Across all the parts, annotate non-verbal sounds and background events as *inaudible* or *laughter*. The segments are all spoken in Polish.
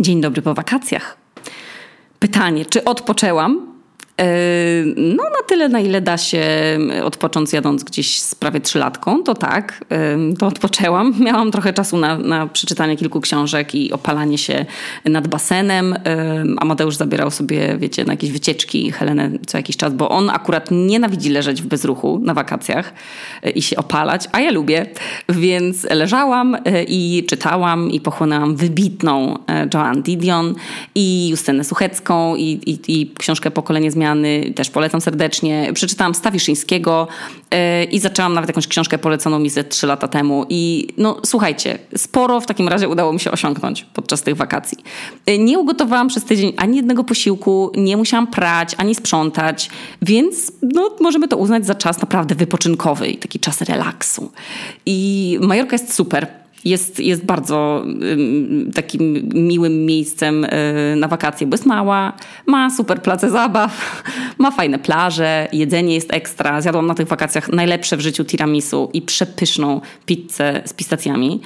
Dzień dobry po wakacjach. Pytanie, czy odpoczęłam? Yy, no na tyle, na ile da się odpocząć jadąc gdzieś z prawie trzylatką, to tak, to odpoczęłam. *laughs* Miałam trochę czasu na, na przeczytanie kilku książek i opalanie się nad basenem. Amadeusz zabierał sobie, wiecie, na jakieś wycieczki Helenę co jakiś czas, bo on akurat nienawidzi leżeć w bezruchu na wakacjach i się opalać, a ja lubię. Więc leżałam i czytałam i pochłonęłam wybitną Joanne Didion i Justynę Suchecką i, i, i książkę Pokolenie Zmian też polecam serdecznie. Przeczytałam Stawiszyńskiego yy, i zaczęłam nawet jakąś książkę poleconą mi ze trzy lata temu. I no słuchajcie, sporo w takim razie udało mi się osiągnąć podczas tych wakacji. Yy, nie ugotowałam przez tydzień ani jednego posiłku, nie musiałam prać, ani sprzątać, więc no, możemy to uznać za czas naprawdę wypoczynkowy i taki czas relaksu. I Majorka jest super jest, jest bardzo y, takim miłym miejscem y, na wakacje, bo jest mała, ma super place zabaw, *laughs* ma fajne plaże, jedzenie jest ekstra. Zjadłam na tych wakacjach najlepsze w życiu tiramisu i przepyszną pizzę z pistacjami.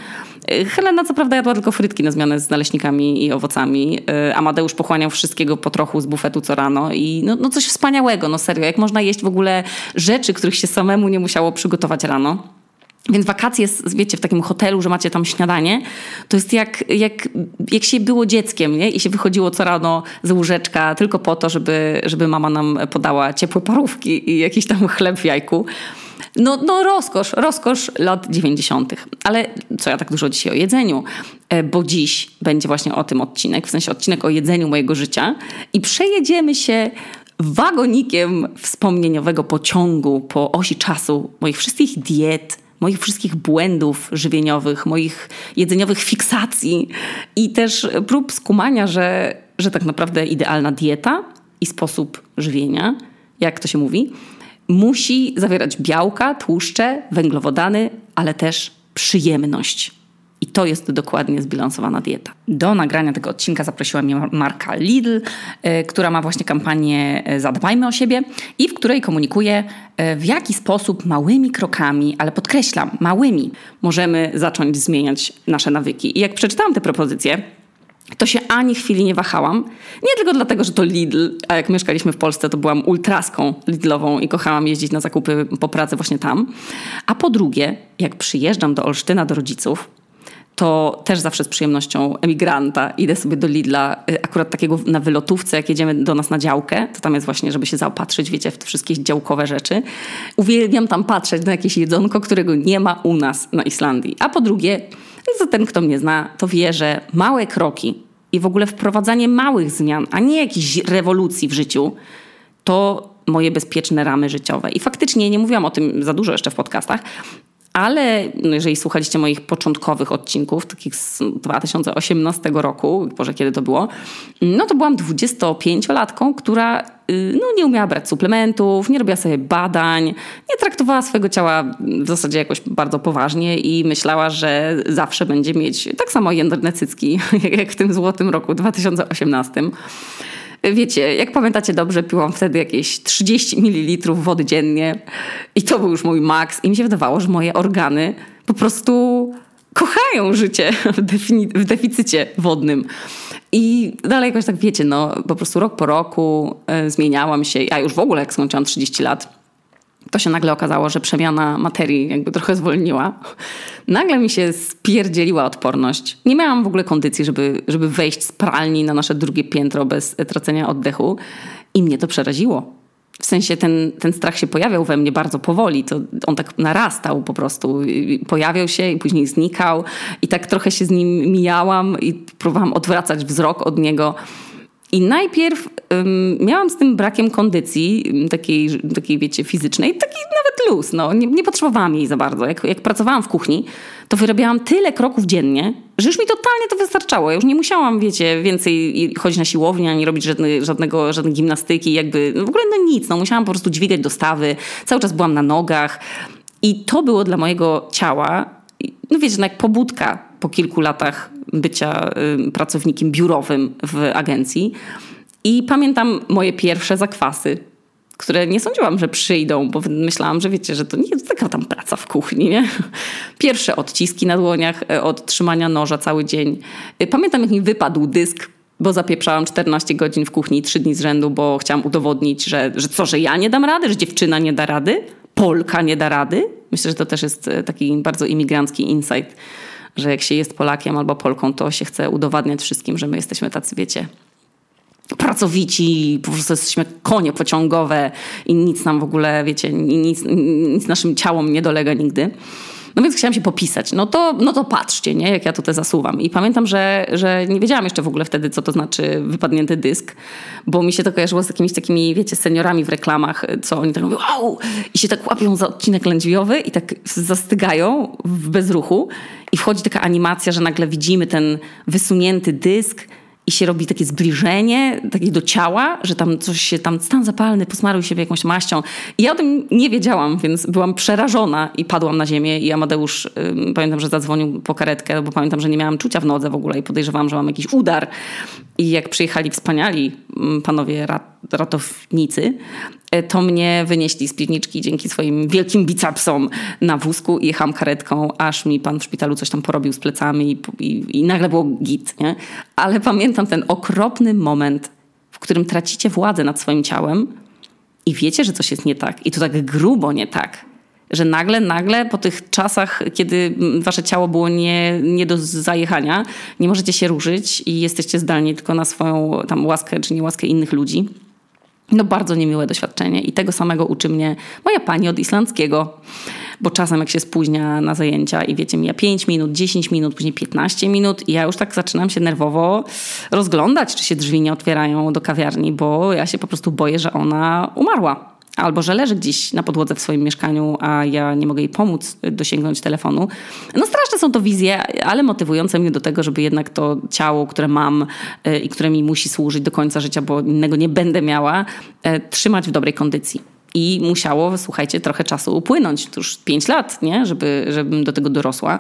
Y, Helena co prawda jadła tylko frytki na zmianę z naleśnikami i owocami. Y, Amadeusz pochłaniał wszystkiego po trochu z bufetu co rano i no, no coś wspaniałego, no serio. Jak można jeść w ogóle rzeczy, których się samemu nie musiało przygotować rano. Więc wakacje, wiecie, w takim hotelu, że macie tam śniadanie, to jest jak, jak, jak się było dzieckiem nie? i się wychodziło co rano z łóżeczka tylko po to, żeby, żeby mama nam podała ciepłe parówki i jakiś tam chleb w jajku. No, no rozkosz, rozkosz lat 90. Ale co ja tak dużo dzisiaj o jedzeniu? E, bo dziś będzie właśnie o tym odcinek, w sensie odcinek o jedzeniu mojego życia i przejedziemy się wagonikiem wspomnieniowego pociągu po osi czasu moich wszystkich diet, moich wszystkich błędów żywieniowych, moich jedzeniowych fiksacji i też prób skumania, że, że tak naprawdę idealna dieta i sposób żywienia, jak to się mówi, musi zawierać białka, tłuszcze, węglowodany, ale też przyjemność. To jest dokładnie zbilansowana dieta. Do nagrania tego odcinka zaprosiła mnie marka Lidl, e, która ma właśnie kampanię e, Zadbajmy o siebie i w której komunikuje, e, w jaki sposób małymi krokami, ale podkreślam, małymi, możemy zacząć zmieniać nasze nawyki. I jak przeczytałam te propozycje, to się ani chwili nie wahałam. Nie tylko dlatego, że to Lidl, a jak mieszkaliśmy w Polsce, to byłam ultraską Lidlową i kochałam jeździć na zakupy po pracy właśnie tam. A po drugie, jak przyjeżdżam do Olsztyna do rodziców, to też zawsze z przyjemnością emigranta idę sobie do Lidla, y, akurat takiego na wylotówce, jak jedziemy do nas na działkę, to tam jest właśnie, żeby się zaopatrzyć, wiecie, w te wszystkie działkowe rzeczy. Uwielbiam tam patrzeć na jakieś jedzonko, którego nie ma u nas na Islandii. A po drugie, ten, kto mnie zna, to wie, że małe kroki i w ogóle wprowadzanie małych zmian, a nie jakiejś rewolucji w życiu, to moje bezpieczne ramy życiowe. I faktycznie nie mówiłam o tym za dużo jeszcze w podcastach, ale no jeżeli słuchaliście moich początkowych odcinków, takich z 2018 roku, Boże, kiedy to było, no to byłam 25-latką, która y, no, nie umiała brać suplementów, nie robiła sobie badań, nie traktowała swojego ciała w zasadzie jakoś bardzo poważnie i myślała, że zawsze będzie mieć tak samo jędrne cycki, *laughs* jak w tym złotym roku 2018 wiecie, jak pamiętacie dobrze, piłam wtedy jakieś 30 ml wody dziennie i to był już mój maks i mi się wydawało, że moje organy po prostu kochają życie *laughs* w, w deficycie wodnym. I dalej jakoś tak wiecie, no po prostu rok po roku y, zmieniałam się, a już w ogóle jak skończyłam 30 lat, to się nagle okazało, że przemiana materii jakby trochę zwolniła. Nagle mi się spierdzieliła odporność. Nie miałam w ogóle kondycji, żeby, żeby wejść z pralni na nasze drugie piętro bez tracenia oddechu i mnie to przeraziło. W sensie ten, ten strach się pojawiał we mnie bardzo powoli. To on tak narastał po prostu. Pojawiał się i później znikał. I tak trochę się z nim mijałam i próbowałam odwracać wzrok od niego. I najpierw um, miałam z tym brakiem kondycji, takiej, takiej wiecie, fizycznej, taki nawet luz. No. Nie, nie potrzebowałam jej za bardzo. Jak, jak pracowałam w kuchni, to wyrabiałam tyle kroków dziennie, że już mi totalnie to wystarczało. Ja już nie musiałam, wiecie, więcej chodzić na siłownię, ani robić żadnej, żadnego, żadnej gimnastyki, jakby no w ogóle no nic. No, musiałam po prostu dźwigać dostawy, cały czas byłam na nogach. I to było dla mojego ciała, no wiecie, no jak pobudka po kilku latach bycia y, pracownikiem biurowym w agencji. I pamiętam moje pierwsze zakwasy. które nie sądziłam, że przyjdą, bo myślałam, że wiecie, że to nie jest taka tam praca w kuchni, nie? Pierwsze odciski na dłoniach e, od trzymania noża cały dzień. E, pamiętam, jak mi wypadł dysk, bo zapieprzałam 14 godzin w kuchni 3 dni z rzędu, bo chciałam udowodnić, że, że co, że ja nie dam rady, że dziewczyna nie da rady, Polka nie da rady. Myślę, że to też jest e, taki bardzo imigrancki insight, że jak się jest Polakiem albo Polką, to się chce udowadniać wszystkim, że my jesteśmy tacy, wiecie, pracowici, po prostu jesteśmy konie pociągowe i nic nam w ogóle, wiecie, nic, nic naszym ciałom nie dolega nigdy. No więc chciałam się popisać. No to, no to patrzcie, nie? jak ja tutaj zasuwam. I pamiętam, że, że nie wiedziałam jeszcze w ogóle wtedy, co to znaczy wypadnięty dysk, bo mi się to kojarzyło z jakimiś takimi, wiecie, seniorami w reklamach, co oni tak mówią, au! I się tak łapią za odcinek lędźwiowy i tak zastygają w bezruchu i wchodzi taka animacja, że nagle widzimy ten wysunięty dysk i się robi takie zbliżenie takie do ciała, że tam coś się, tam stan zapalny, posmaruj siebie jakąś maścią. I ja o tym nie wiedziałam, więc byłam przerażona i padłam na ziemię i Amadeusz, pamiętam, że zadzwonił po karetkę, bo pamiętam, że nie miałam czucia w nodze w ogóle i podejrzewałam, że mam jakiś udar. I jak przyjechali wspaniali panowie ratownicy, e, to mnie wynieśli z piwniczki dzięki swoim wielkim bicepsom na wózku i jechałam karetką, aż mi pan w szpitalu coś tam porobił z plecami i, i, i nagle było git. Nie? Ale pamiętam ten okropny moment, w którym tracicie władzę nad swoim ciałem i wiecie, że coś jest nie tak. I to tak grubo nie tak że nagle, nagle po tych czasach, kiedy wasze ciało było nie, nie do zajechania, nie możecie się ruszyć i jesteście zdalni tylko na swoją tam łaskę czy niełaskę innych ludzi. No bardzo niemiłe doświadczenie i tego samego uczy mnie moja pani od islandzkiego, bo czasem jak się spóźnia na zajęcia i wiecie, mija 5 minut, 10 minut, później 15 minut i ja już tak zaczynam się nerwowo rozglądać, czy się drzwi nie otwierają do kawiarni, bo ja się po prostu boję, że ona umarła albo że leży gdzieś na podłodze w swoim mieszkaniu, a ja nie mogę jej pomóc dosięgnąć telefonu. No straszne są to wizje, ale motywujące mnie do tego, żeby jednak to ciało, które mam y, i które mi musi służyć do końca życia, bo innego nie będę miała, y, trzymać w dobrej kondycji. I musiało, słuchajcie, trochę czasu upłynąć, już pięć lat, nie? Żeby, żebym do tego dorosła.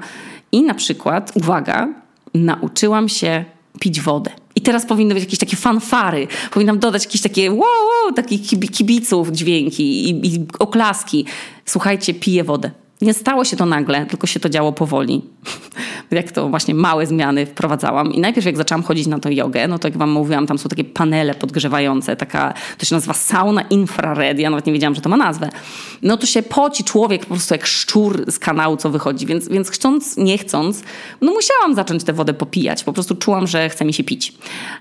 I na przykład, uwaga, nauczyłam się pić wodę. I teraz powinny być jakieś takie fanfary. Powinnam dodać jakieś takie wow, wow takich kibiców dźwięki i, i oklaski. Słuchajcie, piję wodę. Nie stało się to nagle, tylko się to działo powoli. *laughs* jak to właśnie małe zmiany wprowadzałam. I najpierw jak zaczęłam chodzić na tą jogę, no to jak wam mówiłam, tam są takie panele podgrzewające, taka, to się nazywa sauna infrared, ja nawet nie wiedziałam, że to ma nazwę. No to się poci człowiek po prostu jak szczur z kanału, co wychodzi. Więc, więc chcąc, nie chcąc, no musiałam zacząć tę wodę popijać. Po prostu czułam, że chce mi się pić.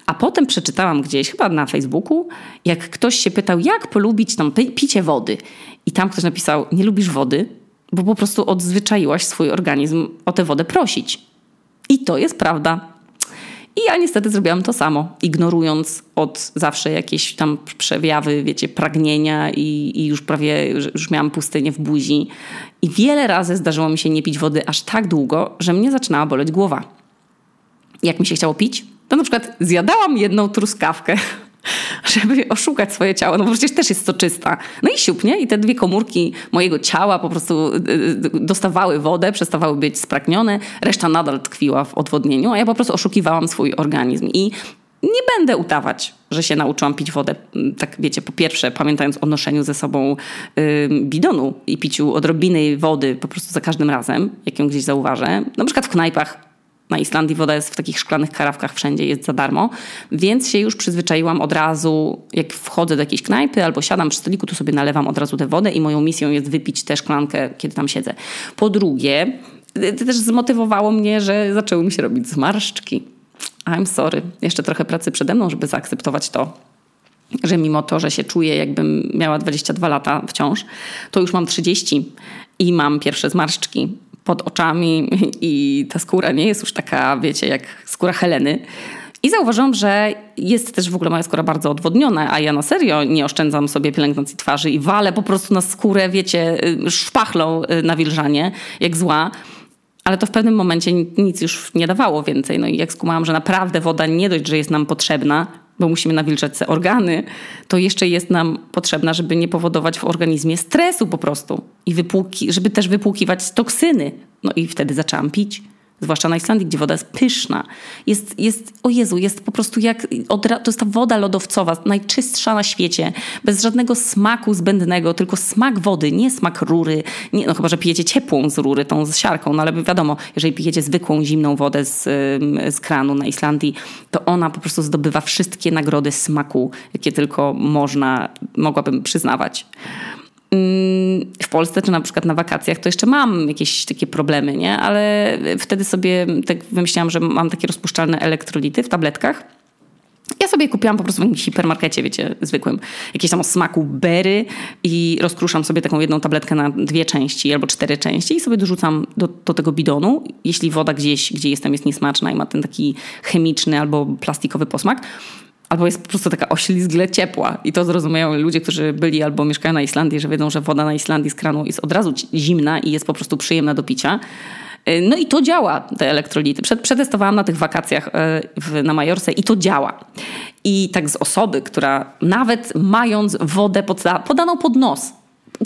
A potem przeczytałam gdzieś, chyba na Facebooku, jak ktoś się pytał, jak polubić tam picie wody. I tam ktoś napisał, nie lubisz wody? Bo po prostu odzwyczaiłaś swój organizm o tę wodę prosić. I to jest prawda. I ja niestety zrobiłam to samo, ignorując od zawsze jakieś tam przejawy, wiecie, pragnienia i, i, już prawie już miałam pustynię w buzi. I wiele razy zdarzyło mi się nie pić wody aż tak długo, że mnie zaczynała boleć głowa. Jak mi się chciało pić, to na przykład zjadałam jedną truskawkę *laughs* żeby oszukać swoje ciało, no bo przecież też jest soczysta. No i siupnie i te dwie komórki mojego ciała po prostu y, y, dostawały wodę, przestawały być spragnione, reszta nadal tkwiła w odwodnieniu, a ja po prostu oszukiwałam swój organizm i nie będę udawać, że się nauczyłam pić wodę. Tak wiecie, po pierwsze, pamiętając o noszeniu ze sobą yy, bidonu i piciu odrobiny wody po prostu za każdym razem, jak ją gdzieś zauważę. Na przykład w knajpach na Islandii woda jest w takich szklanych karawkach wszędzie, jest za darmo, więc się już przyzwyczaiłam od razu, jak wchodzę do jakiejś knajpy albo siadam przy stoliku, to sobie nalewam od razu tę wodę i moją misją jest wypić tę szklankę, kiedy tam siedzę. Po drugie, to też zmotywowało mnie, że zaczęły mi się robić zmarszczki. I'm sorry. Jeszcze trochę pracy przede mną, żeby zaakceptować to, że mimo to, że się czuję, jakbym miała 22 lata wciąż, to już mam 30 i mam pierwsze zmarszczki pod oczami i ta skóra nie jest już taka, wiecie, jak skóra Heleny. I zauważyłam, że jest też w ogóle moja skóra bardzo odwodniona, a ja na serio nie oszczędzam sobie pielęgnacji twarzy i walę po prostu na skórę, wiecie, szpachlą y, nawilżanie, jak zła. Ale to w pewnym momencie nic już nie dawało więcej. No i jak skumałam, że naprawdę woda nie dość, że jest nam potrzebna, bo musimy nawilżać te organy, to jeszcze jest nam potrzebna, żeby nie powodować w organizmie stresu po prostu i wypłuki, żeby też wypłukiwać toksyny. No i wtedy zaczęłam pić. Zwłaszcza na Islandii, gdzie woda jest pyszna. Jest, jest o Jezu, jest po prostu jak, to jest ta woda lodowcowa, najczystsza na świecie, bez żadnego smaku zbędnego, tylko smak wody, nie smak rury, nie, no chyba, że pijecie ciepłą z rury, tą z siarką, no ale wiadomo, jeżeli pijecie zwykłą, zimną wodę z, z kranu na Islandii, to ona po prostu zdobywa wszystkie nagrody smaku, jakie tylko można, mogłabym przyznawać w Polsce, czy na przykład na wakacjach, to jeszcze mam jakieś takie problemy, nie? Ale wtedy sobie tak wymyśliłam, że mam takie rozpuszczalne elektrolity w tabletkach. Ja sobie kupiłam po prostu w jakimś hipermarkecie, wiecie, zwykłym, jakieś tam o smaku bery i rozkruszam sobie taką jedną tabletkę na dwie części albo cztery części i sobie dorzucam do, do tego bidonu. Jeśli woda gdzieś, gdzie jestem, jest niesmaczna i ma ten taki chemiczny albo plastikowy posmak, albo jest po prostu taka oślizgle ciepła. I to zrozumieją ludzie, którzy byli albo mieszkają na Islandii, że wiedzą, że woda na Islandii z kranu jest od razu zimna i jest po prostu przyjemna do picia. Y, no i to działa, te elektrolity. Przetestowałam na tych wakacjach y, na Majorce i to działa. I tak z osoby, która nawet mając wodę poda podaną pod nos,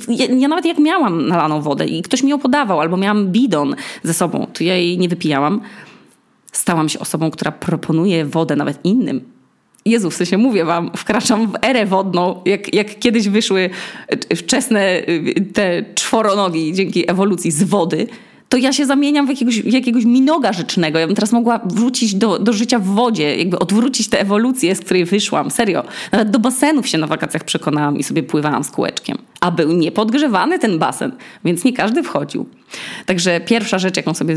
ja, ja, nawet jak miałam nalaną wodę i ktoś mi ją podawał, albo miałam bidon ze sobą, to ja jej nie wypijałam. Stałam się osobą, która proponuje wodę nawet innym Jezu, w sensie mówię wam, wkraczam w erę wodną, jak, jak kiedyś wyszły wczesne y, te czworonogi dzięki ewolucji z wody, to ja się zamieniam w jakiegoś, jakiegoś minoga rzecznego. Ja bym teraz mogła wrócić do, do życia w wodzie, jakby odwrócić tę ewolucję, z której wyszłam. Serio. Nawet do basenów się na wakacjach przekonałam i sobie pływałam z kółeczkiem. A był niepodgrzewany ten basen, więc nie każdy wchodził. Także pierwsza rzecz, jaką sobie,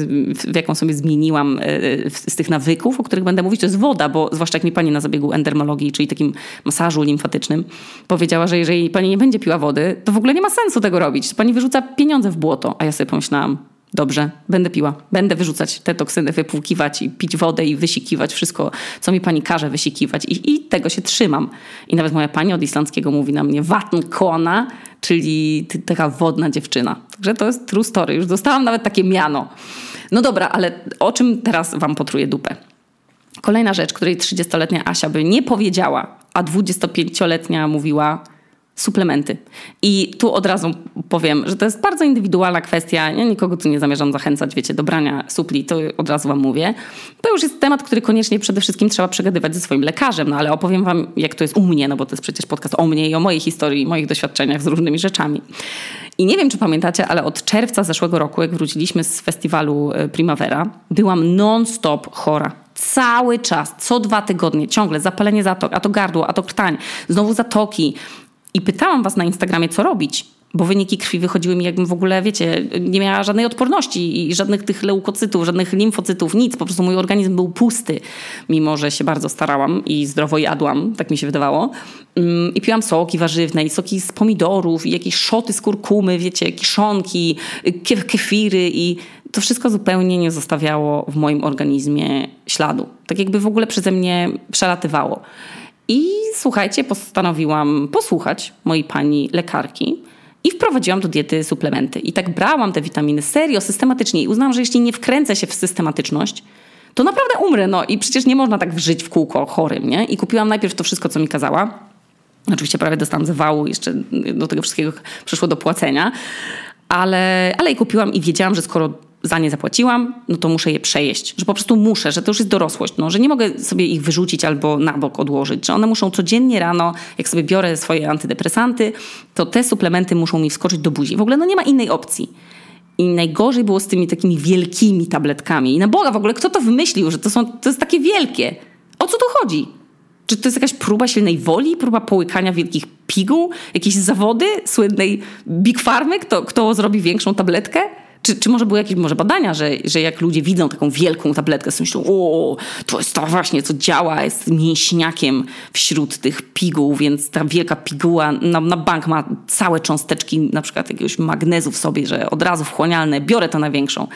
jaką sobie zmieniłam e, z tych nawyków, o których będę mówić, to jest woda, bo zwłaszcza jak mi pani na zabiegu endermologii, czyli takim masażu limfatycznym, powiedziała, że jeżeli pani nie będzie piła wody, to w ogóle nie ma sensu tego robić. Pani wyrzuca pieniądze w błoto. A ja sobie pomyślałam, Dobrze, będę piła. Będę wyrzucać te toksyny, wypłukiwać i pić wodę i wysikiwać wszystko, co mi pani każe wysikiwać. I, i tego się trzymam. I nawet moja pani od islandzkiego mówi na mnie kona, czyli taka wodna dziewczyna. Także to jest true story. Już dostałam nawet takie miano. No dobra, ale o czym teraz wam potruję dupę? Kolejna rzecz, której 30-letnia Asia by nie powiedziała, a 25-letnia mówiła suplementy. I tu od razu powiem, że to jest bardzo indywidualna kwestia. Ja nikogo tu nie zamierzam zachęcać, wiecie, do brania supli, to od razu wam mówię. To już jest temat, który koniecznie przede wszystkim trzeba przegadywać ze swoim lekarzem, no ale opowiem wam, jak to jest u mnie, no bo to jest przecież podcast o mnie i o mojej historii, moich doświadczeniach z różnymi rzeczami. I nie wiem, czy pamiętacie, ale od czerwca zeszłego roku, jak wróciliśmy z festiwalu e, Primavera, byłam non-stop chora cały czas, co dwa tygodnie, ciągle zapalenie zatok, a to gardło, a to krtań, znowu zatoki, i pytałam was na Instagramie, co robić, bo wyniki krwi wychodziły mi jakbym w ogóle, wiecie, nie miała żadnej odporności i żadnych tych leukocytów, żadnych limfocytów, nic. Po prostu mój organizm był pusty, mimo że się bardzo starałam i zdrowo jadłam, tak mi się wydawało. Mm, I piłam soki warzywne, i soki z pomidorów, i jakieś szoty z kurkumy, wiecie, kiszonki, kefiry i to wszystko zupełnie nie zostawiało w moim organizmie śladu. Tak jakby w ogóle przeze mnie przelatywało. I słuchajcie, postanowiłam posłuchać mojej pani lekarki i wprowadziłam do diety suplementy. I tak brałam te witaminy serio, systematycznie i uznałam, że jeśli nie wkręcę się w systematyczność, to naprawdę umrę. No i przecież nie można tak żyć w kółko chorym, nie? I kupiłam najpierw to wszystko, co mi kazała. Oczywiście prawie dostałam zawału, jeszcze do tego wszystkiego przyszło do płacenia. Ale, ale i kupiłam i wiedziałam, że skoro za nie zapłaciłam, no to muszę je przejeść. Że po prostu muszę, że to już jest dorosłość, no, że nie mogę sobie ich wyrzucić albo na bok odłożyć. Że one muszą codziennie rano, jak sobie biorę swoje antydepresanty, to te suplementy muszą mi wskoczyć do buzi. W ogóle no nie ma innej opcji. I najgorzej było z tymi takimi wielkimi tabletkami. I na Boga w ogóle, kto to wymyślił, że to, są, to jest takie wielkie? O co tu chodzi? Czy to jest jakaś próba silnej woli, próba połykania wielkich piguł, jakieś zawody słynnej Big Farmy, kto, kto zrobi większą tabletkę? Czy, czy może były jakieś może badania, że, że jak ludzie widzą taką wielką tabletkę, to myślą, o, to jest to właśnie, co działa, jest mięśniakiem wśród tych piguł, więc ta wielka piguła na, na bank ma całe cząsteczki na przykład jakiegoś magnezu w sobie, że od razu wchłanialne, biorę to na większą.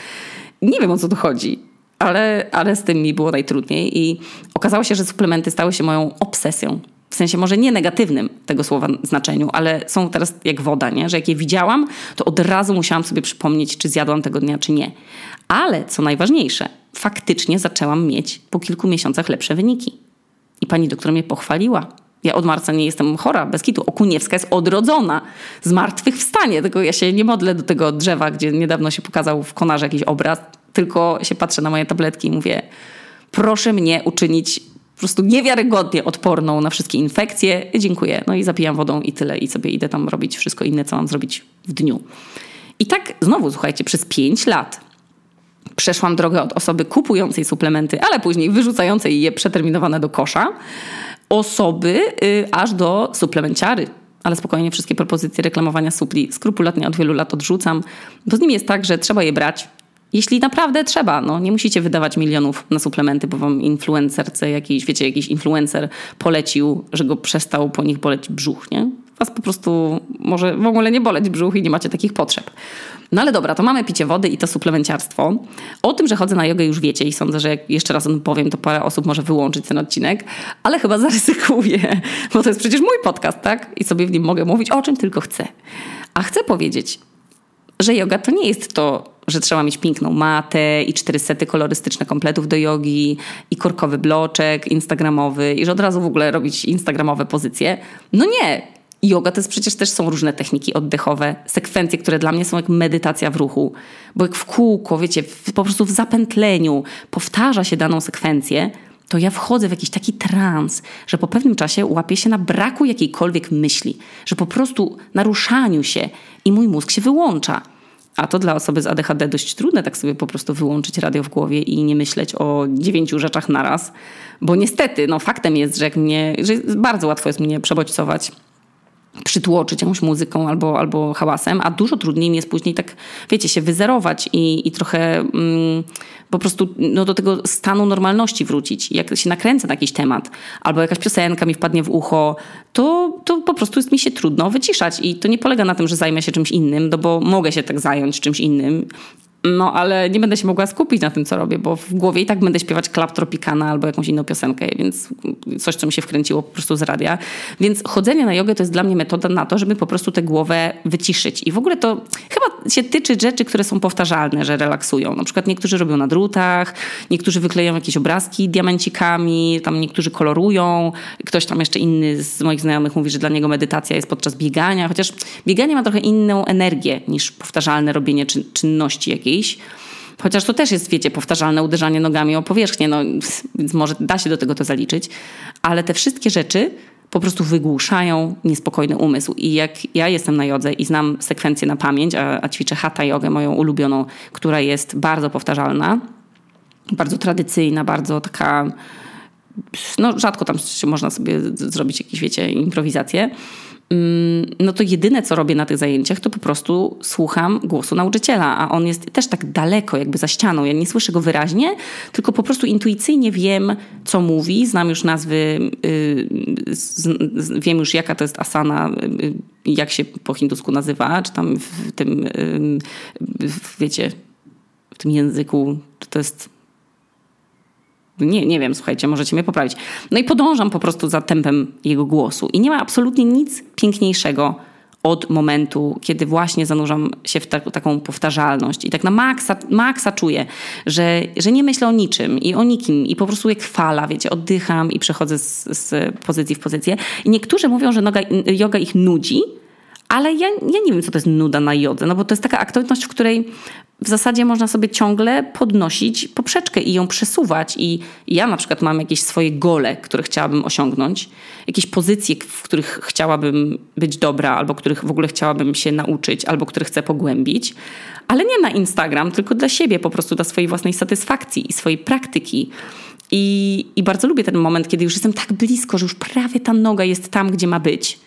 Nie wiem, o co tu chodzi. Ale, ale z tym mi było najtrudniej i okazało się, że suplementy stały się moją obsesją w sensie może nie negatywnym tego słowa znaczeniu, ale są teraz jak woda, nie? że jak je widziałam, to od razu musiałam sobie przypomnieć, czy zjadłam tego dnia, czy nie. Ale co najważniejsze, faktycznie zaczęłam mieć po kilku miesiącach lepsze wyniki. I pani doktor mnie pochwaliła. Ja od marca nie jestem chora, bez kitu. Okuniewska jest odrodzona, z martwych wstanie. Tylko ja się nie modlę do tego drzewa, gdzie niedawno się pokazał w Konarze jakiś obraz. tylko się patrzę na moje tabletki i mówię, proszę mnie uczynić po prostu niewiarygodnie odporną na wszystkie infekcje. Dziękuję. No i zapijam wodą i tyle. I sobie idę tam robić wszystko inne, co mam zrobić w dniu. I tak znowu, słuchajcie, przez 5 lat przeszłam drogę od osoby kupującej suplementy, ale później wyrzucającej je przeterminowane do kosza, osoby y, aż do suplemenciary. Ale spokojnie, wszystkie propozycje reklamowania supli skrupulatnie od wielu lat odrzucam, bo z nimi jest tak, że trzeba je brać, jeśli naprawdę trzeba, no nie musicie wydawać milionów na suplementy, bo wam influencerce jakiś, wiecie, jakiś influencer polecił, że go przestał po nich boleć brzuch, nie? Was po prostu może w ogóle nie boleć brzuch i nie macie takich potrzeb. No ale dobra, to mamy picie wody i to suplemenciarstwo. O tym, że chodzę na jogę już wiecie i sądzę, że jak jeszcze raz o tym powiem, to parę osób może wyłączyć ten odcinek, ale chyba *laughs* zaryzykuję, bo to jest przecież mój podcast, tak? I sobie w nim mogę mówić o czym tylko chcę. A chcę powiedzieć, że yoga to nie jest to, że trzeba mieć piękną matę i cztery sety kolorystyczne kompletów do jogi i korkowy bloczek instagramowy i że od razu w ogóle robić instagramowe pozycje. No nie, Yoga to jest przecież też są różne techniki oddechowe, sekwencje, które dla mnie są jak medytacja w ruchu. Bo jak w kółko, wiecie, w, po prostu w zapętleniu powtarza się daną sekwencję, to ja wchodzę w jakiś taki trans, że po pewnym czasie łapię się na braku jakiejkolwiek myśli, że po prostu naruszaniu się i mój mózg się wyłącza. A to dla osoby z ADHD dość trudne, tak sobie po prostu wyłączyć radio w głowie i nie myśleć o dziewięciu rzeczach naraz. Bo niestety, no faktem jest, że mnie, że bardzo łatwo jest mnie przebodźcować przytłoczyć jakąś muzyką albo, albo hałasem, a dużo trudniej mi jest później tak, wiecie, się wyzerować i, i trochę mm, po prostu no, do tego stanu normalności wrócić. Jak się nakręcę na jakiś temat albo jakaś piosenka mi wpadnie w ucho, to, to po prostu jest mi się trudno wyciszać i to nie polega na tym, że zajmę się czymś innym, no bo mogę się tak zająć czymś innym no, ale nie będę się mogła skupić na tym, co robię, bo w głowie i tak będę śpiewać Klap Tropicana albo jakąś inną piosenkę, więc coś, co mi się wkręciło po prostu z radia. Więc chodzenie na jogę to jest dla mnie metoda na to, żeby po prostu tę głowę wyciszyć. I w ogóle to chyba się tyczy rzeczy, które są powtarzalne, że relaksują. Na przykład niektórzy robią na drutach, niektórzy wykleją jakieś obrazki diamencikami, tam niektórzy kolorują, ktoś tam jeszcze inny z moich znajomych mówi, że dla niego medytacja jest podczas biegania, chociaż bieganie ma trochę inną energię niż powtarzalne robienie czyn czynności jakiejś Chociaż to też jest, wiecie, powtarzalne uderzanie nogami o powierzchnię, no, więc może da się do tego to zaliczyć, ale te wszystkie rzeczy po prostu wygłuszają niespokojny umysł. I jak ja jestem na jodze i znam sekwencję na pamięć, a, a ćwiczę hatha jogę, moją ulubioną, która jest bardzo powtarzalna, bardzo tradycyjna, bardzo taka no rzadko tam można sobie zrobić jakieś, wiecie, improwizacje, no to jedyne, co robię na tych zajęciach, to po prostu słucham głosu nauczyciela, a on jest też tak daleko, jakby za ścianą. Ja nie słyszę go wyraźnie, tylko po prostu intuicyjnie wiem, co mówi, znam już nazwy, yy, wiem już, jaka to jest asana, yy, jak się po hindusku nazywa, czy tam w tym, yy, wiecie, w tym języku, czy to jest nie, nie wiem, słuchajcie, możecie mnie poprawić. No i podążam po prostu za tempem jego głosu. I nie ma absolutnie nic piękniejszego od momentu, kiedy właśnie zanurzam się w ta, taką powtarzalność i tak na maksa, maksa czuję, że, że nie myślę o niczym i o nikim i po prostu jak fala, wiecie, oddycham i przechodzę z, z pozycji w pozycję. I niektórzy mówią, że noga, yoga ich nudzi, ale ja, ja nie wiem, co to jest nuda na jodze, no bo to jest taka aktywność, w której w zasadzie można sobie ciągle podnosić poprzeczkę i ją przesuwać. I ja na przykład mam jakieś swoje gole, które chciałabym osiągnąć, jakieś pozycje, w których chciałabym być dobra, albo których w ogóle chciałabym się nauczyć, albo które chcę pogłębić, ale nie na Instagram, tylko dla siebie, po prostu dla swojej własnej satysfakcji i swojej praktyki. I, I bardzo lubię ten moment, kiedy już jestem tak blisko, że już prawie ta noga jest tam, gdzie ma być,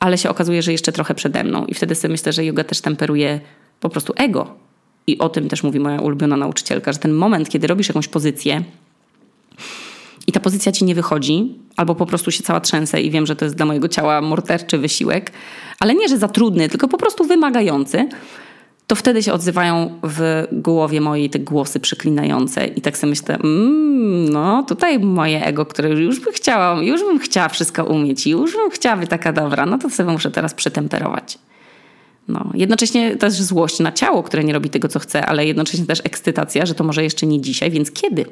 ale się okazuje, że jeszcze trochę przede mną. I wtedy sobie myślę, że yoga też temperuje po prostu ego, i o tym też mówi moja ulubiona nauczycielka, że ten moment, kiedy robisz jakąś pozycję i ta pozycja ci nie wychodzi, albo po prostu się cała trzęsę i wiem, że to jest dla mojego ciała morderczy wysiłek, ale nie, że za trudny, tylko po prostu wymagający, to wtedy się odzywają w głowie mojej te głosy przeklinające i tak sobie myślę, mmm, no tutaj moje ego, które już bym chciała, już bym chciała wszystko umieć, już bym chciała być taka dobra, no to sobie muszę teraz przetemperować. No, jednocześnie też złość na ciało, które nie robi tego, co chce, ale jednocześnie też ekscytacja, że to może jeszcze nie dzisiaj, więc kiedy?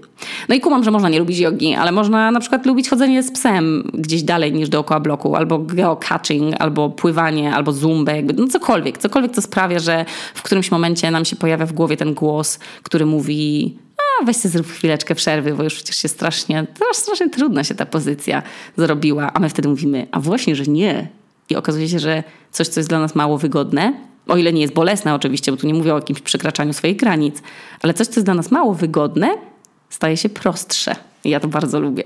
No i kumam, że można nie lubić jogi, ale można na przykład lubić chodzenie z psem gdzieś dalej niż dookoła bloku, albo geocaching, albo pływanie, albo zumbę, jakby, no cokolwiek. Cokolwiek, co sprawia, że w którymś momencie nam się pojawia w głowie ten głos, który mówi a weź sobie zrób chwileczkę przerwy, bo już przecież się strasznie, strasznie trudna się ta pozycja zrobiła, a my wtedy mówimy, a właśnie, że nie, i okazuje się, że coś, co jest dla nas mało wygodne, o ile nie jest bolesne oczywiście, bo tu nie mówię o jakimś przekraczaniu swoich granic, ale coś, co jest dla nas mało wygodne, staje się prostsze. I ja to bardzo lubię.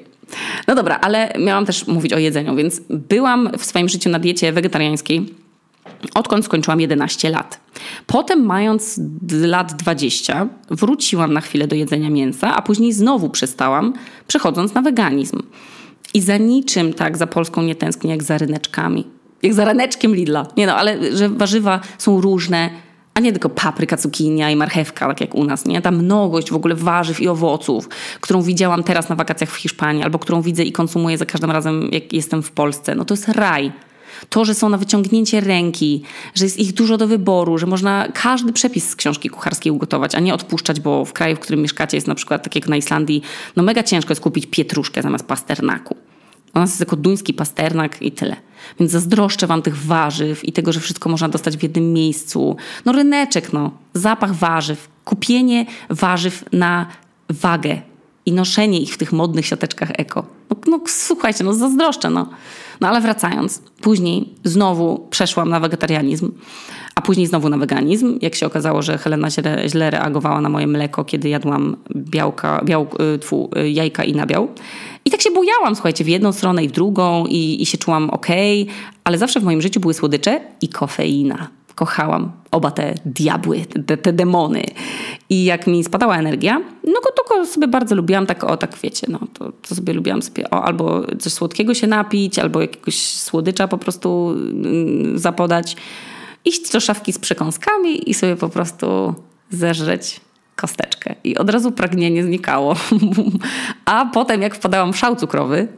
No dobra, ale miałam też mówić o jedzeniu, więc byłam w swoim życiu na diecie wegetariańskiej, odkąd skończyłam 11 lat. Potem, mając lat 20, wróciłam na chwilę do jedzenia mięsa, a później znowu przestałam, przechodząc na weganizm. I za niczym tak za Polską nie tęsknię, jak za ryneczkami jak za raneczkiem Lidla. Nie no, ale że warzywa są różne, a nie tylko papryka, cukinia i marchewka, tak jak u nas, nie? Ta mnogość w ogóle warzyw i owoców, którą widziałam teraz na wakacjach w Hiszpanii, albo którą widzę i konsumuję za każdym razem, jak jestem w Polsce, no to jest raj. To, że są na wyciągnięcie ręki, że jest ich dużo do wyboru, że można każdy przepis z książki kucharskiej ugotować, a nie odpuszczać, bo w kraju, w którym mieszkacie jest na przykład, tak jak na Islandii, no mega ciężko jest kupić pietruszkę zamiast pasternaku. U nas jest jako duński pasternak i tyle. Więc zazdroszczę wam tych warzyw i tego, że wszystko można dostać w jednym miejscu. No ryneczek, no. Zapach warzyw. Kupienie warzyw na wagę i noszenie ich w tych modnych siateczkach eko. No, no słuchajcie, no zazdroszczę, no. No ale wracając, później znowu przeszłam na wegetarianizm, a później znowu na weganizm. Jak się okazało, że Helena źle, źle reagowała na moje mleko, kiedy jadłam białka, biał, y, tfu, y, jajka i nabiał. I tak się bujałam, słuchajcie, w jedną stronę i w drugą i, i się czułam ok, ale zawsze w moim życiu były słodycze i kofeina. Kochałam oba te diabły, te, te demony. I jak mi spadała energia, no to, sobie bardzo lubiłam tak, o tak wiecie, no to, to sobie lubiłam sobie o, albo coś słodkiego się napić, albo jakiegoś słodycza po prostu mm, zapodać. Iść do szafki z przekąskami i sobie po prostu zeżreć kosteczkę. I od razu pragnienie znikało. *laughs* A potem jak wpadałam w szał cukrowy,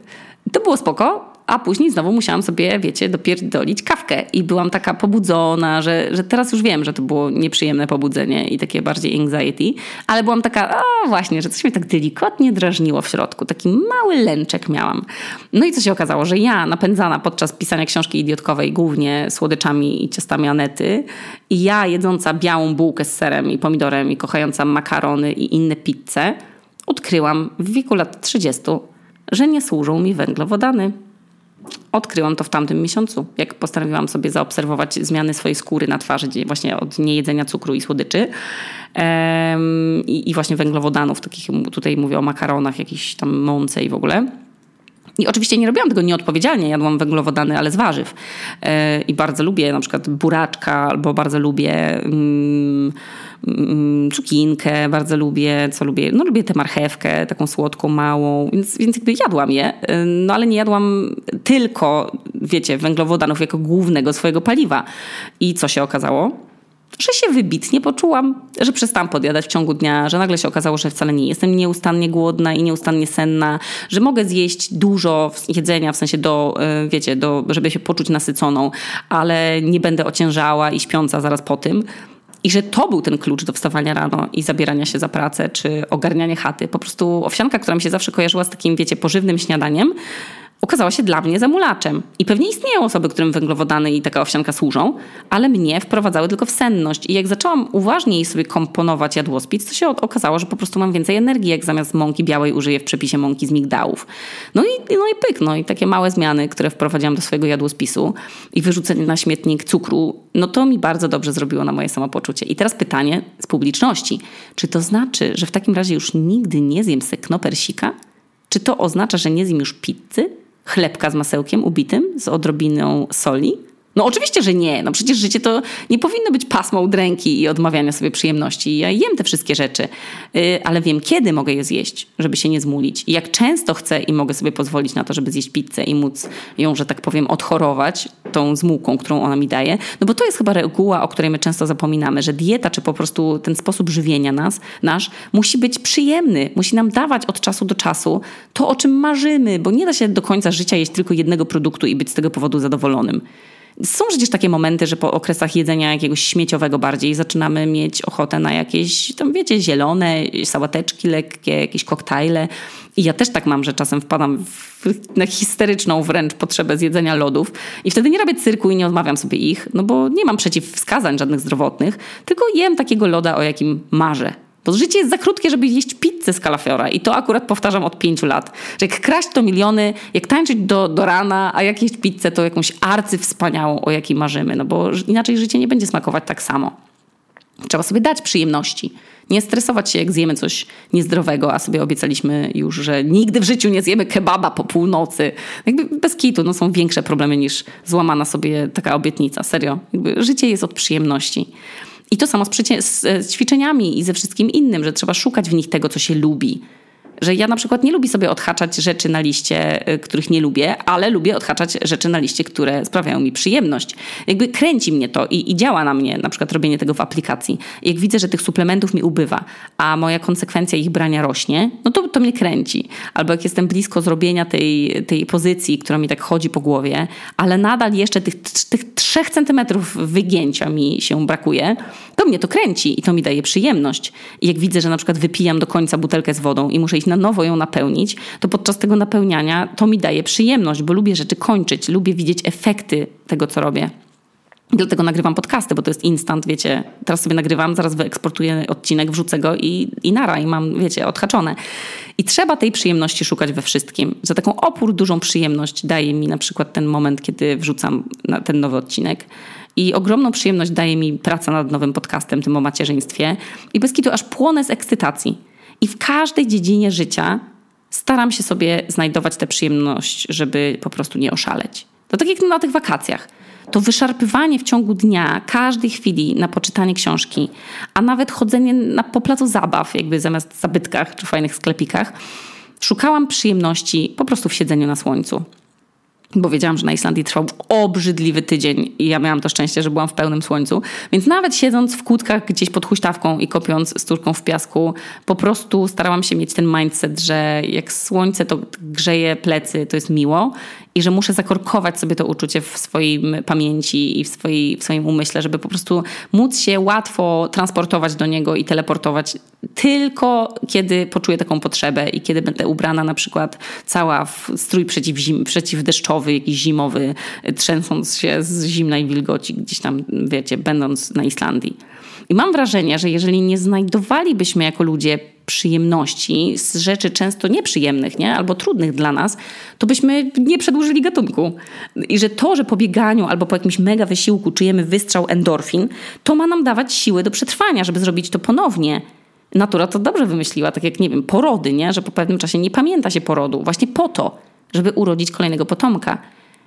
to było spoko, a później znowu musiałam sobie, wiecie, dopierdolić kawkę i byłam taka pobudzona, że, że teraz już wiem, że to było nieprzyjemne pobudzenie i takie bardziej anxiety, ale byłam taka, o właśnie, że coś mnie tak delikatnie drażniło w środku, taki mały lęczek miałam. No i co się okazało, że ja napędzana podczas pisania książki idiotkowej głównie słodyczami i ciastami Anety i ja jedząca białą bułkę z serem i pomidorem i kochająca makarony i inne pizze, odkryłam w wieku lat 30, że nie służą mi węglowodany. Odkryłam to w tamtym miesiącu, jak postanowiłam sobie zaobserwować zmiany swojej skóry na twarzy, właśnie od niejedzenia cukru i słodyczy i, i, właśnie węglowodanów, takich tutaj mówię o makaronach, jakiejś tam mące i w ogóle. I oczywiście nie robiłam tego nieodpowiedzialnie, jadłam węglowodany, ale z warzyw. Yy, I bardzo lubię na przykład buraczka, albo bardzo lubię. Mm, cukinkę bardzo lubię, co lubię, no lubię tę marchewkę, taką słodką, małą, więc, więc jakby jadłam je, no ale nie jadłam tylko, wiecie, węglowodanów jako głównego swojego paliwa. I co się okazało? że się wybitnie poczułam, że przestałam podjadać w ciągu dnia, że nagle się okazało, że wcale nie jestem nieustannie głodna i nieustannie senna, że mogę zjeść dużo jedzenia, w sensie do, y, wiecie, do, żeby się poczuć nasyconą, ale nie będę ociężała i śpiąca zaraz po tym. I że to był ten klucz do wstawania rano i zabierania się za pracę, czy ogarnianie chaty. Po prostu owsianka, która mi się zawsze kojarzyła z takim, wiecie, pożywnym śniadaniem, okazała się dla mnie zamulaczem. I pewnie istnieją osoby, którym węglowodany i taka owsianka służą, ale mnie wprowadzały tylko w senność. I jak zaczęłam uważniej sobie komponować jadłospis, to się okazało, że po prostu mam więcej energii, jak zamiast mąki białej użyję w przepisie mąki z migdałów. No i, no i pyk, no i takie małe zmiany, które wprowadziłam do swojego jadłospisu i wyrzucenie na śmietnik cukru, no to mi bardzo dobrze zrobiło na moje samopoczucie. I teraz pytanie z publiczności. Czy to znaczy, że w takim razie już nigdy nie zjem sekno persika? Czy to oznacza, że nie zjem już pizzy? Chlebka z masełkiem ubitym, z odrobiną soli? No oczywiście, że nie. No przecież życie to nie powinno być pasmo udręki i odmawiania sobie przyjemności. Ja jem te wszystkie rzeczy, yy, ale wiem, kiedy mogę je zjeść, żeby się nie zmulić. I jak często chcę i mogę sobie pozwolić na to, żeby zjeść pizzę i móc ją, że tak powiem, odchorować tą zmułką, którą ona mi daje. No bo to jest chyba reguła, o której my często zapominamy, że dieta, czy po prostu ten sposób żywienia nas, nasz, musi być przyjemny. Musi nam dawać od czasu do czasu to, o czym marzymy, bo nie da się do końca życia jeść tylko jednego produktu i być z tego powodu zadowolonym. Są przecież takie momenty, że po okresach jedzenia jakiegoś śmieciowego bardziej zaczynamy mieć ochotę na jakieś, tam wiecie, zielone, sałateczki lekkie, jakieś koktajle. I ja też tak mam, że czasem wpadam w na histeryczną wręcz potrzebę zjedzenia lodów i wtedy nie robię cyrku i nie odmawiam sobie ich, no bo nie mam przeciwwskazań żadnych zdrowotnych, tylko jem takiego loda, o jakim marzę. Bo życie jest za krótkie, żeby jeść pizzę z kalafiora. I to akurat powtarzam od pięciu lat. Że jak kraść to miliony, jak tańczyć do, do rana, a jak jeść pizzę to jakąś arcywspaniałą, o jakiej marzymy. No bo inaczej życie nie będzie smakować tak samo. Trzeba sobie dać przyjemności. Nie stresować się, jak zjemy coś niezdrowego, a sobie obiecaliśmy już, że nigdy w życiu nie zjemy kebaba po północy. Jakby bez kitu, no są większe problemy niż złamana sobie taka obietnica. Serio. Jakby życie jest od przyjemności. I to samo z, z ćwiczeniami i ze wszystkim innym, że trzeba szukać w nich tego, co się lubi. Że ja na przykład nie lubię sobie odhaczać rzeczy na liście, y, których nie lubię, ale lubię odhaczać rzeczy na liście, które sprawiają mi przyjemność. Jakby kręci mnie to i, i działa na mnie, na przykład robienie tego w aplikacji. Jak widzę, że tych suplementów mi ubywa, a moja konsekwencja ich brania rośnie, no to, to mnie kręci. Albo jak jestem blisko zrobienia tej, tej pozycji, która mi tak chodzi po głowie, ale nadal jeszcze tych, tych trzech centymetrów wygięcia mi się brakuje, to mnie to kręci i to mi daje przyjemność. I jak widzę, że na przykład wypijam do końca butelkę z wodą i muszę iść na nowo ją napełnić, to podczas tego napełniania to mi daje przyjemność, bo lubię rzeczy kończyć, lubię widzieć efekty tego, co robię. Dlatego nagrywam podcasty, bo to jest instant, wiecie. Teraz sobie nagrywam, zaraz wyeksportuję odcinek, wrzucę go i, i nara, i mam, wiecie, odhaczone. I trzeba tej przyjemności szukać we wszystkim. Za taką opór dużą przyjemność daje mi na przykład ten moment, kiedy wrzucam ten nowy odcinek. I ogromną przyjemność daje mi praca nad nowym podcastem, tym o macierzyństwie. I bez kitu aż płonę z ekscytacji. I w każdej dziedzinie życia staram się sobie znajdować tę przyjemność, żeby po prostu nie oszaleć. To tak jak na tych wakacjach. To wyszarpywanie w ciągu dnia każdej chwili na poczytanie książki, a nawet chodzenie na, po placu zabaw, jakby zamiast zabytkach czy fajnych sklepikach, szukałam przyjemności po prostu w siedzeniu na słońcu bo wiedziałam, że na Islandii trwał obrzydliwy tydzień i ja miałam to szczęście, że byłam w pełnym słońcu. Więc nawet siedząc w kłódkach gdzieś pod huśtawką i kopiąc stórką w piasku, po prostu starałam się mieć ten mindset, że jak słońce to grzeje plecy, to jest miło i że muszę zakorkować sobie to uczucie w swojej pamięci i w, swojej, w swoim umyśle, żeby po prostu móc się łatwo transportować do niego i teleportować tylko kiedy poczuję taką potrzebę i kiedy będę ubrana na przykład cała w strój przeciwzim, przeciwdeszczowy, jakiś zimowy, trzęsąc się z zimnej wilgoci gdzieś tam, wiecie, będąc na Islandii. I mam wrażenie, że jeżeli nie znajdowalibyśmy jako ludzie przyjemności z rzeczy często nieprzyjemnych, nie? albo trudnych dla nas, to byśmy nie przedłużyli gatunku. I że to, że po bieganiu albo po jakimś mega wysiłku czujemy wystrzał endorfin, to ma nam dawać siły do przetrwania, żeby zrobić to ponownie. Natura to dobrze wymyśliła, tak jak, nie wiem, porody, nie? że po pewnym czasie nie pamięta się porodu. Właśnie po to, żeby urodzić kolejnego potomka.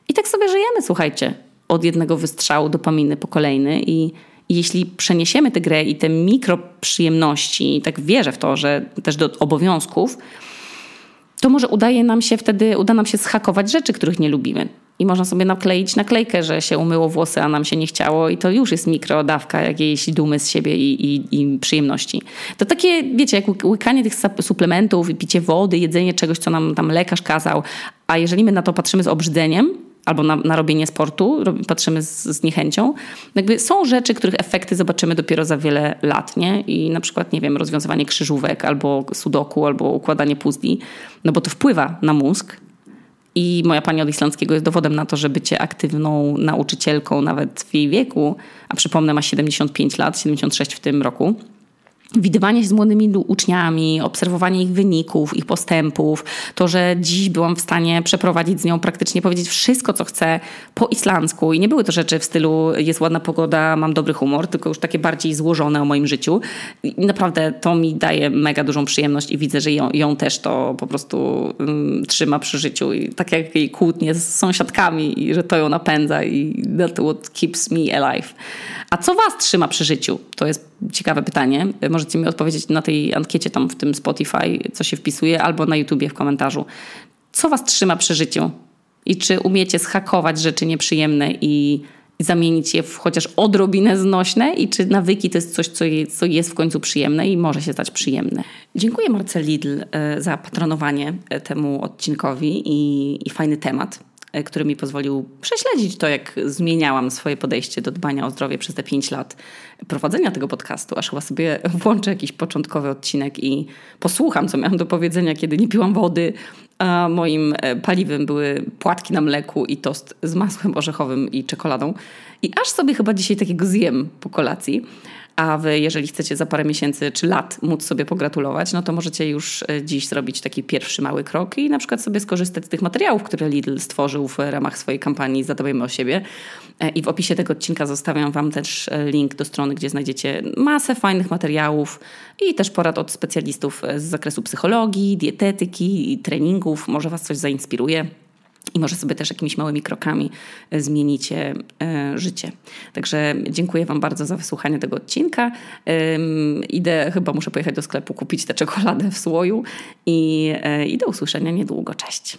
I tak sobie żyjemy, słuchajcie, od jednego wystrzału dopaminy po kolejny i jeśli przeniesiemy tę grę i te mikroprzyjemności, tak wierzę w to, że też do obowiązków, to może udaje nam się wtedy, uda nam się schakować rzeczy, których nie lubimy. I można sobie nakleić naklejkę, że się umyło włosy, a nam się nie chciało, i to już jest mikrodawka jakiejś dumy z siebie i, i, i przyjemności. To takie, wiecie, jak łykanie tych suplementów picie wody, jedzenie czegoś, co nam tam lekarz kazał, a jeżeli my na to patrzymy z obrzydzeniem, albo na, na robienie sportu, patrzymy z, z niechęcią. Jakby są rzeczy, których efekty zobaczymy dopiero za wiele lat, nie? I na przykład, nie wiem, rozwiązywanie krzyżówek, albo sudoku, albo układanie puzli, no bo to wpływa na mózg. I moja pani od islandzkiego jest dowodem na to, że bycie aktywną nauczycielką nawet w jej wieku, a przypomnę ma 75 lat, 76 w tym roku, widywanie się z młodymi uczniami, obserwowanie ich wyników, ich postępów, to, że dziś byłam w stanie przeprowadzić z nią praktycznie powiedzieć wszystko, co chcę po islandzku. I nie były to rzeczy w stylu jest ładna pogoda, mam dobry humor, tylko już takie bardziej złożone o moim życiu. I naprawdę to mi daje mega dużą przyjemność i widzę, że ją, ją też to po prostu um, trzyma przy życiu. I tak jak jej kłótnie z sąsiadkami i że to ją napędza i that what keeps me alive. A co was trzyma przy życiu? To jest ciekawe pytanie. Możecie mi odpowiedzieć na tej ankiecie tam w tym Spotify, co się wpisuje, albo na YouTubie w komentarzu. Co was trzyma przy życiu? I czy umiecie schakować rzeczy nieprzyjemne i zamienić je w chociaż odrobinę znośne i czy nawyki to jest coś, co jest, w końcu przyjemne i może się stać przyjemne. Dziękuję Marce Lidl e, za patronowanie e, temu odcinkowi i, i fajny temat. Który mi pozwolił prześledzić to, jak zmieniałam swoje podejście do dbania o zdrowie przez te 5 lat prowadzenia tego podcastu. Aż chyba sobie włączę jakiś początkowy odcinek i posłucham, co miałam do powiedzenia, kiedy nie piłam wody, a moim e, paliwem były płatki na mleku i tost z masłem orzechowym i czekoladą. I aż sobie chyba dzisiaj takiego zjem po kolacji. A wy, jeżeli chcecie za parę miesięcy czy lat móc sobie pogratulować, no to możecie już e, dziś zrobić taki pierwszy mały krok i na przykład sobie skorzystać z tych materiałów, które Lidl stworzył w ramach swojej kampanii Zadbajmy o siebie. E, I w opisie tego odcinka zostawiam Wam też e, link do strony, gdzie znajdziecie masę fajnych materiałów i też porad od specjalistów z zakresu psychologii, dietetyki i treningów. Może Was coś zainspiruje i może sobie też jakimiś małymi krokami e, zmienicie e, życie. Także dziękuję Wam bardzo za wysłuchanie tego odcinka. Idę, chyba muszę pojechać do sklepu kupić tę czekoladę w słoju i, e, i do usłyszenia niedługo. Cześć.